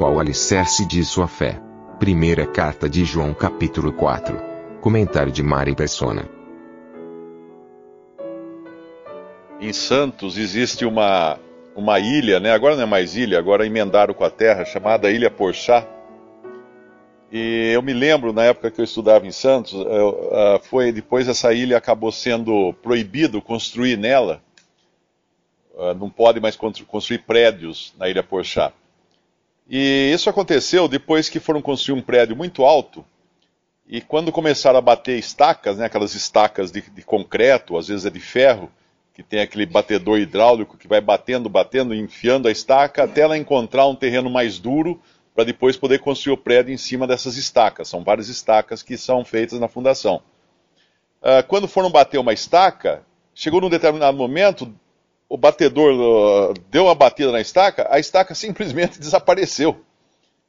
O alicerce de sua fé? Primeira carta de João capítulo 4. Comentário de Mari Persona. Em Santos existe uma, uma ilha, né? agora não é mais ilha, agora emendaram com a terra, chamada Ilha Porchá. E eu me lembro, na época que eu estudava em Santos, uh, foi depois essa ilha acabou sendo proibido construir nela. Uh, não pode mais construir prédios na Ilha Porchá. E isso aconteceu depois que foram construir um prédio muito alto. E quando começaram a bater estacas, né, aquelas estacas de, de concreto, às vezes é de ferro, que tem aquele batedor hidráulico que vai batendo, batendo, enfiando a estaca até ela encontrar um terreno mais duro para depois poder construir o prédio em cima dessas estacas. São várias estacas que são feitas na fundação. Uh, quando foram bater uma estaca, chegou num determinado momento, o batedor deu uma batida na estaca, a estaca simplesmente desapareceu.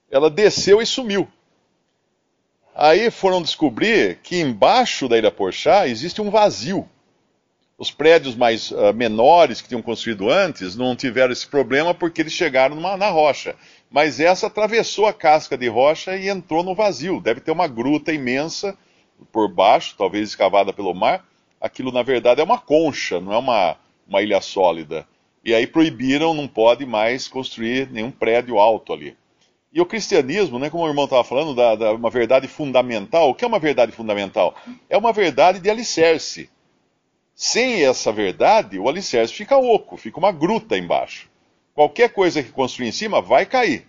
Ela desceu e sumiu. Aí foram descobrir que embaixo da Ilha Porchá existe um vazio. Os prédios mais uh, menores que tinham construído antes não tiveram esse problema porque eles chegaram numa, na rocha. Mas essa atravessou a casca de rocha e entrou no vazio. Deve ter uma gruta imensa por baixo, talvez escavada pelo mar. Aquilo, na verdade, é uma concha, não é uma, uma ilha sólida. E aí proibiram, não pode mais construir nenhum prédio alto ali. E o cristianismo, né, como o irmão estava falando, da, da, uma verdade fundamental. O que é uma verdade fundamental? É uma verdade de alicerce. Sem essa verdade, o alicerce fica oco, fica uma gruta embaixo. Qualquer coisa que construir em cima vai cair.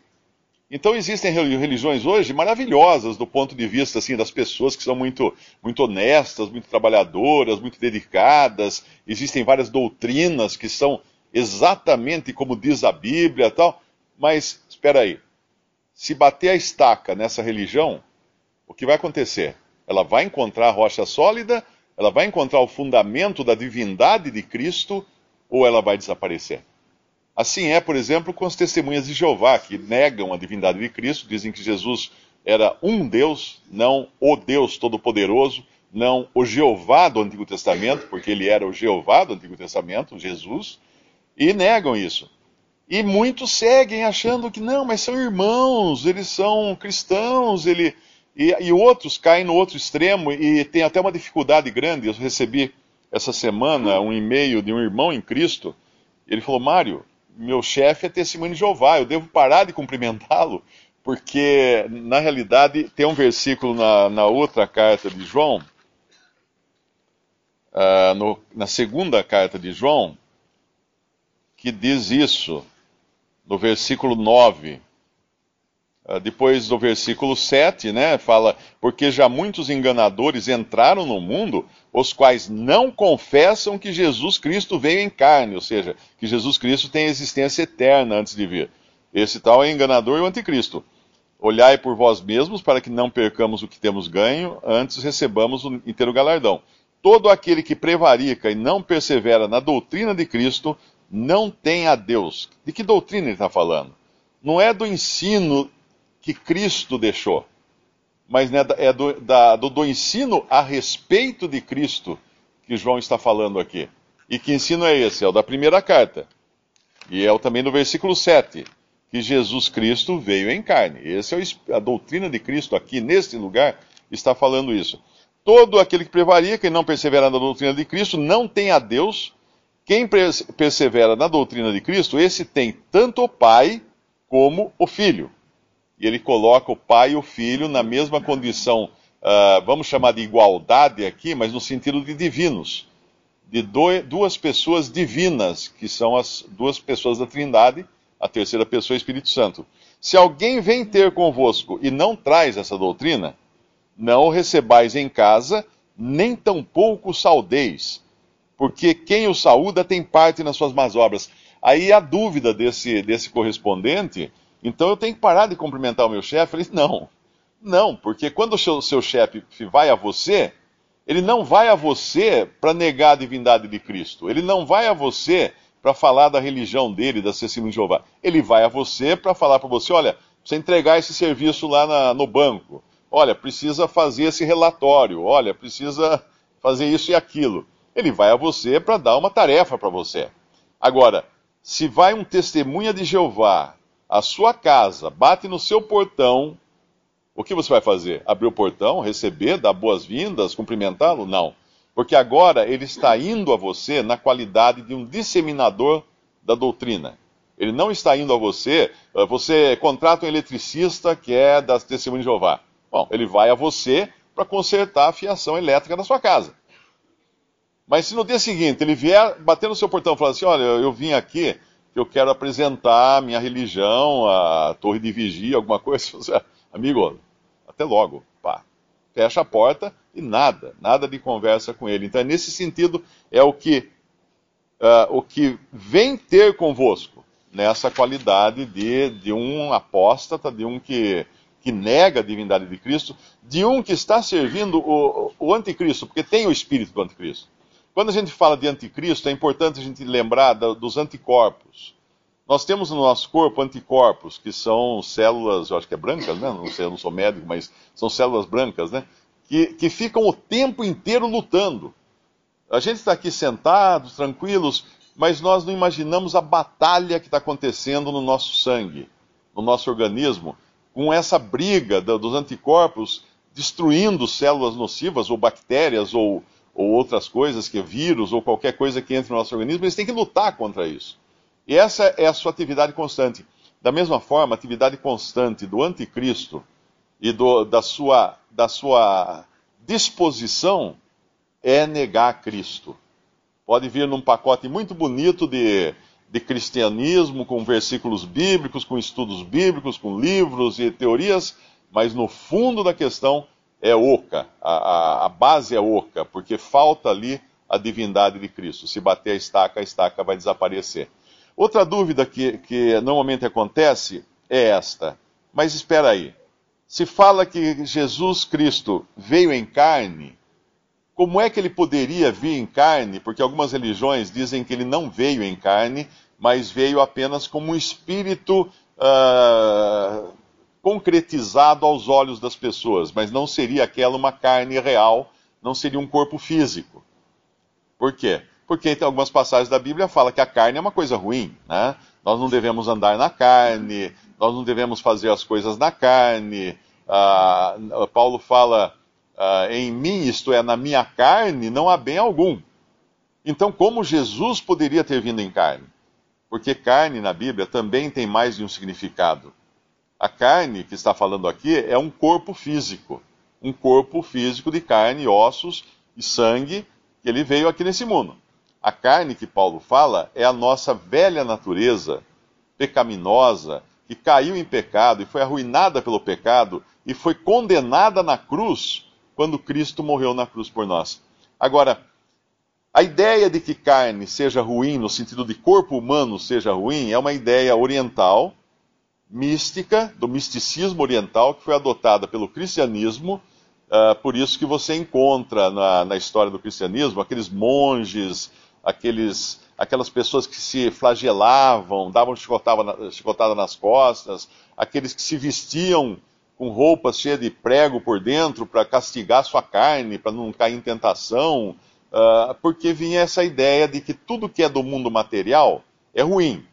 Então existem religiões hoje maravilhosas do ponto de vista assim das pessoas que são muito muito honestas, muito trabalhadoras, muito dedicadas. Existem várias doutrinas que são exatamente como diz a Bíblia, tal. Mas espera aí. Se bater a estaca nessa religião, o que vai acontecer? Ela vai encontrar a rocha sólida, ela vai encontrar o fundamento da divindade de Cristo ou ela vai desaparecer? Assim é, por exemplo, com as testemunhas de Jeová, que negam a divindade de Cristo, dizem que Jesus era um Deus, não o Deus Todo-Poderoso, não o Jeová do Antigo Testamento, porque ele era o Jeová do Antigo Testamento, Jesus, e negam isso. E muitos seguem achando que não, mas são irmãos, eles são cristãos, ele... e, e outros caem no outro extremo e tem até uma dificuldade grande. Eu recebi essa semana um e-mail de um irmão em Cristo. Ele falou: Mário, meu chefe é testemunho de Jeová, eu devo parar de cumprimentá-lo, porque na realidade tem um versículo na, na outra carta de João, uh, no, na segunda carta de João, que diz isso, no versículo 9. Ah, depois do versículo 7, né, fala: Porque já muitos enganadores entraram no mundo, os quais não confessam que Jesus Cristo veio em carne, ou seja, que Jesus Cristo tem existência eterna antes de vir. Esse tal é enganador e o anticristo. Olhai por vós mesmos para que não percamos o que temos ganho, antes recebamos o inteiro galardão. Todo aquele que prevarica e não persevera na doutrina de Cristo não tem a Deus. De que doutrina ele está falando? Não é do ensino que Cristo deixou, mas né, é do, da, do, do ensino a respeito de Cristo que João está falando aqui. E que ensino é esse? É o da primeira carta. E é o também do versículo 7, que Jesus Cristo veio em carne. Essa é a doutrina de Cristo aqui, neste lugar, está falando isso. Todo aquele que prevarica e não persevera na doutrina de Cristo não tem a Deus. Quem persevera na doutrina de Cristo, esse tem tanto o Pai como o Filho e ele coloca o pai e o filho na mesma condição, uh, vamos chamar de igualdade aqui, mas no sentido de divinos, de do, duas pessoas divinas, que são as duas pessoas da Trindade, a terceira pessoa é Espírito Santo. Se alguém vem ter convosco e não traz essa doutrina, não o recebais em casa, nem tampouco saudeis, porque quem o saúda tem parte nas suas más obras. Aí a dúvida desse, desse correspondente, então eu tenho que parar de cumprimentar o meu chefe? Ele não, não, porque quando o seu, seu chefe vai a você, ele não vai a você para negar a divindade de Cristo. Ele não vai a você para falar da religião dele, da testemunha de Jeová. Ele vai a você para falar para você, olha, você entregar esse serviço lá na, no banco. Olha, precisa fazer esse relatório. Olha, precisa fazer isso e aquilo. Ele vai a você para dar uma tarefa para você. Agora, se vai um testemunha de Jeová à sua casa, bate no seu portão, o que você vai fazer? Abrir o portão, receber, dar boas-vindas, cumprimentá-lo? Não. Porque agora ele está indo a você na qualidade de um disseminador da doutrina. Ele não está indo a você, eh, você contrata um eletricista que é da Testemunha de Jeová. Bom, ele vai a você para consertar a fiação elétrica da sua casa. Mas se no dia seguinte ele vier bater no seu portão e falar assim: olha, eu vim aqui que eu quero apresentar a minha religião, a torre de vigia, alguma coisa, você, amigo, até logo, pá. Fecha a porta e nada, nada de conversa com ele. Então, nesse sentido, é o que, uh, o que vem ter convosco, nessa qualidade de, de um apóstata, de um que, que nega a divindade de Cristo, de um que está servindo o, o anticristo, porque tem o espírito do anticristo. Quando a gente fala de anticristo, é importante a gente lembrar da, dos anticorpos. Nós temos no nosso corpo anticorpos, que são células, eu acho que é brancas, né? Não sei, eu não sou médico, mas são células brancas, né? Que, que ficam o tempo inteiro lutando. A gente está aqui sentados, tranquilos, mas nós não imaginamos a batalha que está acontecendo no nosso sangue, no nosso organismo, com essa briga dos anticorpos destruindo células nocivas, ou bactérias, ou, ou outras coisas, que é vírus, ou qualquer coisa que entre no nosso organismo, eles têm que lutar contra isso. E essa é a sua atividade constante. Da mesma forma, a atividade constante do anticristo e do, da, sua, da sua disposição é negar Cristo. Pode vir num pacote muito bonito de, de cristianismo, com versículos bíblicos, com estudos bíblicos, com livros e teorias, mas no fundo da questão é oca, a, a, a, base é oca, porque falta ali a divindade de Cristo. Se bater a estaca, a estaca vai desaparecer. Outra dúvida que, que normalmente acontece é esta. Mas espera aí. Se fala que Jesus Cristo veio em carne, como é que ele poderia vir em carne? Porque algumas religiões dizem que ele não veio em carne, mas veio apenas como um espírito uh, concretizado aos olhos das pessoas, mas não seria aquela uma carne real, não seria um corpo físico. Por quê? Porque tem algumas passagens da Bíblia fala que a carne é uma coisa ruim, né? Nós não devemos andar na carne, nós não devemos fazer as coisas na carne. Ah, Paulo fala ah, em mim, isto é, na minha carne, não há bem algum. Então, como Jesus poderia ter vindo em carne? Porque carne na Bíblia também tem mais de um significado. A carne que está falando aqui é um corpo físico, um corpo físico de carne, ossos e sangue, que ele veio aqui nesse mundo. A carne que Paulo fala é a nossa velha natureza pecaminosa, que caiu em pecado e foi arruinada pelo pecado e foi condenada na cruz quando Cristo morreu na cruz por nós. Agora, a ideia de que carne seja ruim, no sentido de corpo humano seja ruim, é uma ideia oriental mística, do misticismo oriental, que foi adotada pelo cristianismo. Uh, por isso que você encontra na, na, história do cristianismo aqueles monges, aqueles, aquelas pessoas que se flagelavam, davam chicotada, chicotada nas costas, aqueles que se vestiam com roupas cheias de prego por dentro para castigar sua carne, para não cair em tentação, uh, porque vinha essa ideia de que tudo que é do mundo material é ruim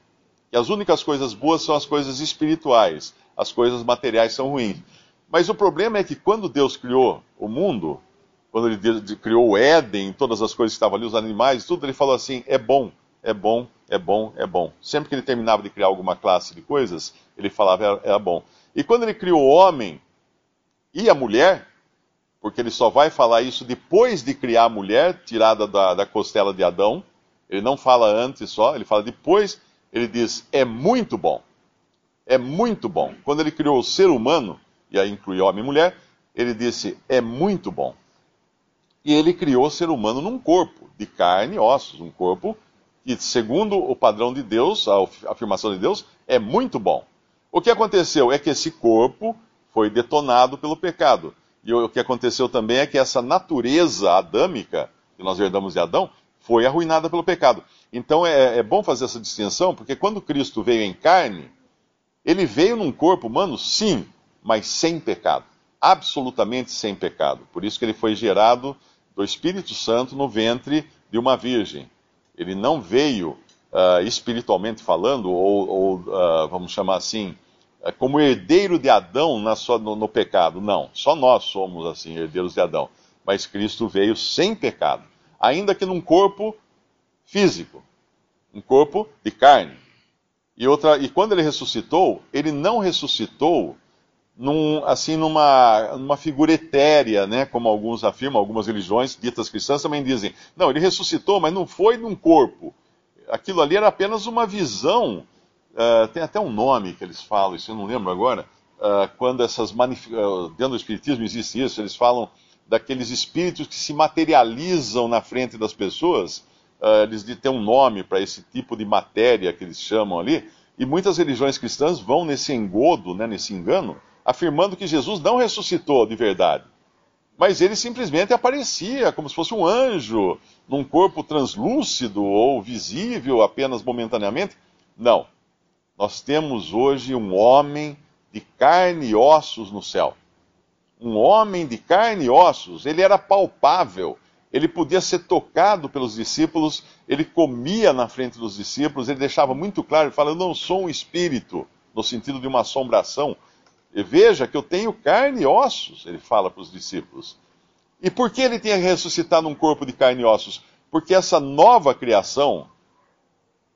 que as únicas coisas boas são as coisas espirituais, as coisas materiais são ruins. Mas o problema é que quando Deus criou o mundo, quando ele criou o Éden, todas as coisas que estavam ali, os animais, tudo, ele falou assim: é bom, é bom, é bom, é bom. Sempre que ele terminava de criar alguma classe de coisas, ele falava era, era bom. E quando ele criou o homem e a mulher, porque ele só vai falar isso depois de criar a mulher, tirada da, da costela de Adão, ele não fala antes só, ele fala depois ele diz: é muito bom. É muito bom. Quando ele criou o ser humano, e aí inclui homem e mulher, ele disse: é muito bom. E ele criou o ser humano num corpo de carne e ossos, um corpo que, segundo o padrão de Deus, a afirmação de Deus, é muito bom. O que aconteceu é que esse corpo foi detonado pelo pecado. E o que aconteceu também é que essa natureza adâmica, que nós herdamos de Adão, foi arruinada pelo pecado. Então é, é bom fazer essa distinção, porque quando Cristo veio em carne, ele veio num corpo humano, sim, mas sem pecado. Absolutamente sem pecado. Por isso que ele foi gerado do Espírito Santo no ventre de uma virgem. Ele não veio uh, espiritualmente falando, ou, ou uh, vamos chamar assim, uh, como herdeiro de Adão na sua, no, no pecado. Não, só nós somos assim, herdeiros de Adão. Mas Cristo veio sem pecado, ainda que num corpo físico, um corpo de carne. E, outra, e quando ele ressuscitou, ele não ressuscitou num, assim numa, numa figura etérea, né, como alguns afirmam, algumas religiões ditas cristãs também dizem. Não, ele ressuscitou, mas não foi num corpo. Aquilo ali era apenas uma visão. Uh, tem até um nome que eles falam, isso eu não lembro agora. Uh, quando essas uh, dentro do espiritismo existe isso, eles falam daqueles espíritos que se materializam na frente das pessoas uh, eles têm um nome para esse tipo de matéria que eles chamam ali, e muitas religiões cristãs vão nesse engodo, né, nesse engano, afirmando que Jesus não ressuscitou de verdade. Mas ele simplesmente aparecia como se fosse um anjo, num corpo translúcido ou visível apenas momentaneamente. Não. Nós temos hoje um homem de carne e ossos no céu. Um homem de carne e ossos. Ele era palpável ele podia ser tocado pelos discípulos, ele comia na frente dos discípulos, ele deixava muito claro, ele fala, eu não sou um espírito, no sentido de uma assombração. E veja que eu tenho carne e ossos, ele fala para os discípulos. E por que ele tinha que ressuscitar num corpo de carne e ossos? Porque essa nova criação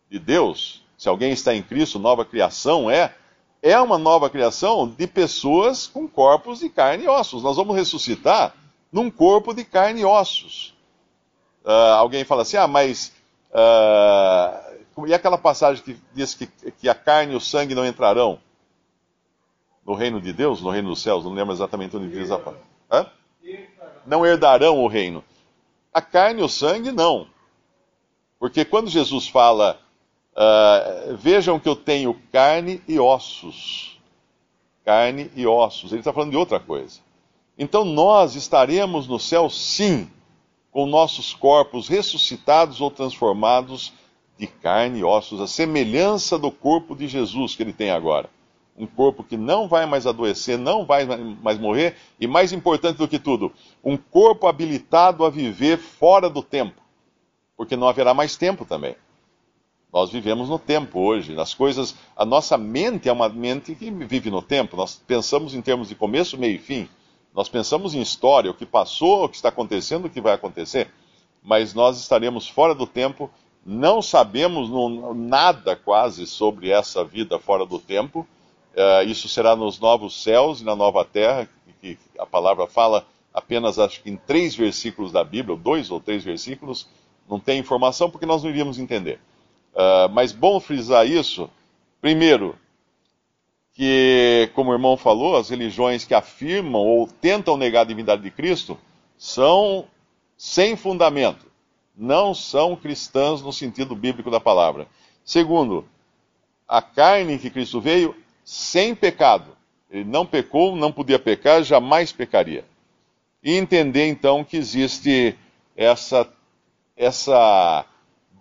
de Deus, se alguém está em Cristo, nova criação é, é uma nova criação de pessoas com corpos de carne e ossos. Nós vamos ressuscitar num corpo de carne e ossos. Uh, alguém fala assim, ah, mas. Uh, e aquela passagem que diz que, que a carne e o sangue não entrarão no reino de Deus, no reino dos céus? Não lembro exatamente onde diz a palavra. Não herdarão o reino. A carne e o sangue, não. Porque quando Jesus fala, uh, vejam que eu tenho carne e ossos. Carne e ossos. Ele está falando de outra coisa. Então nós estaremos no céu, sim, com nossos corpos ressuscitados ou transformados de carne e ossos, a semelhança do corpo de Jesus que ele tem agora. Um corpo que não vai mais adoecer, não vai mais morrer, e mais importante do que tudo, um corpo habilitado a viver fora do tempo, porque não haverá mais tempo também. Nós vivemos no tempo hoje, nas coisas. A nossa mente é uma mente que vive no tempo. Nós pensamos em termos de começo, meio e fim. Nós pensamos em história, o que passou, o que está acontecendo, o que vai acontecer, mas nós estaremos fora do tempo, não sabemos nada quase sobre essa vida fora do tempo. Uh, isso será nos novos céus e na nova terra, que a palavra fala apenas, acho que em três versículos da Bíblia, dois ou três versículos, não tem informação porque nós não iríamos entender. Uh, mas bom frisar isso. Primeiro, que, como o irmão falou, as religiões que afirmam ou tentam negar a divindade de Cristo são sem fundamento. Não são cristãs no sentido bíblico da palavra. Segundo, a carne que Cristo veio sem pecado. Ele não pecou, não podia pecar, jamais pecaria. E entender então que existe essa, essa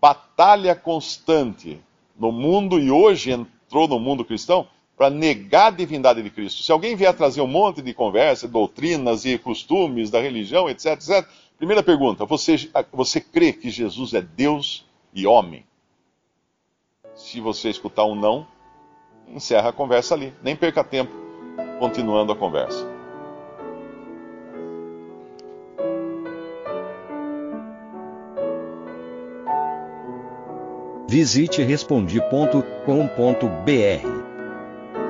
batalha constante no mundo e hoje entrou no mundo cristão para negar a divindade de Cristo. Se alguém vier trazer um monte de conversa, doutrinas e costumes da religião, etc, etc. Primeira pergunta: você, você crê que Jesus é Deus e homem? Se você escutar um não, encerra a conversa ali. Nem perca tempo continuando a conversa. Visite respondi.com.br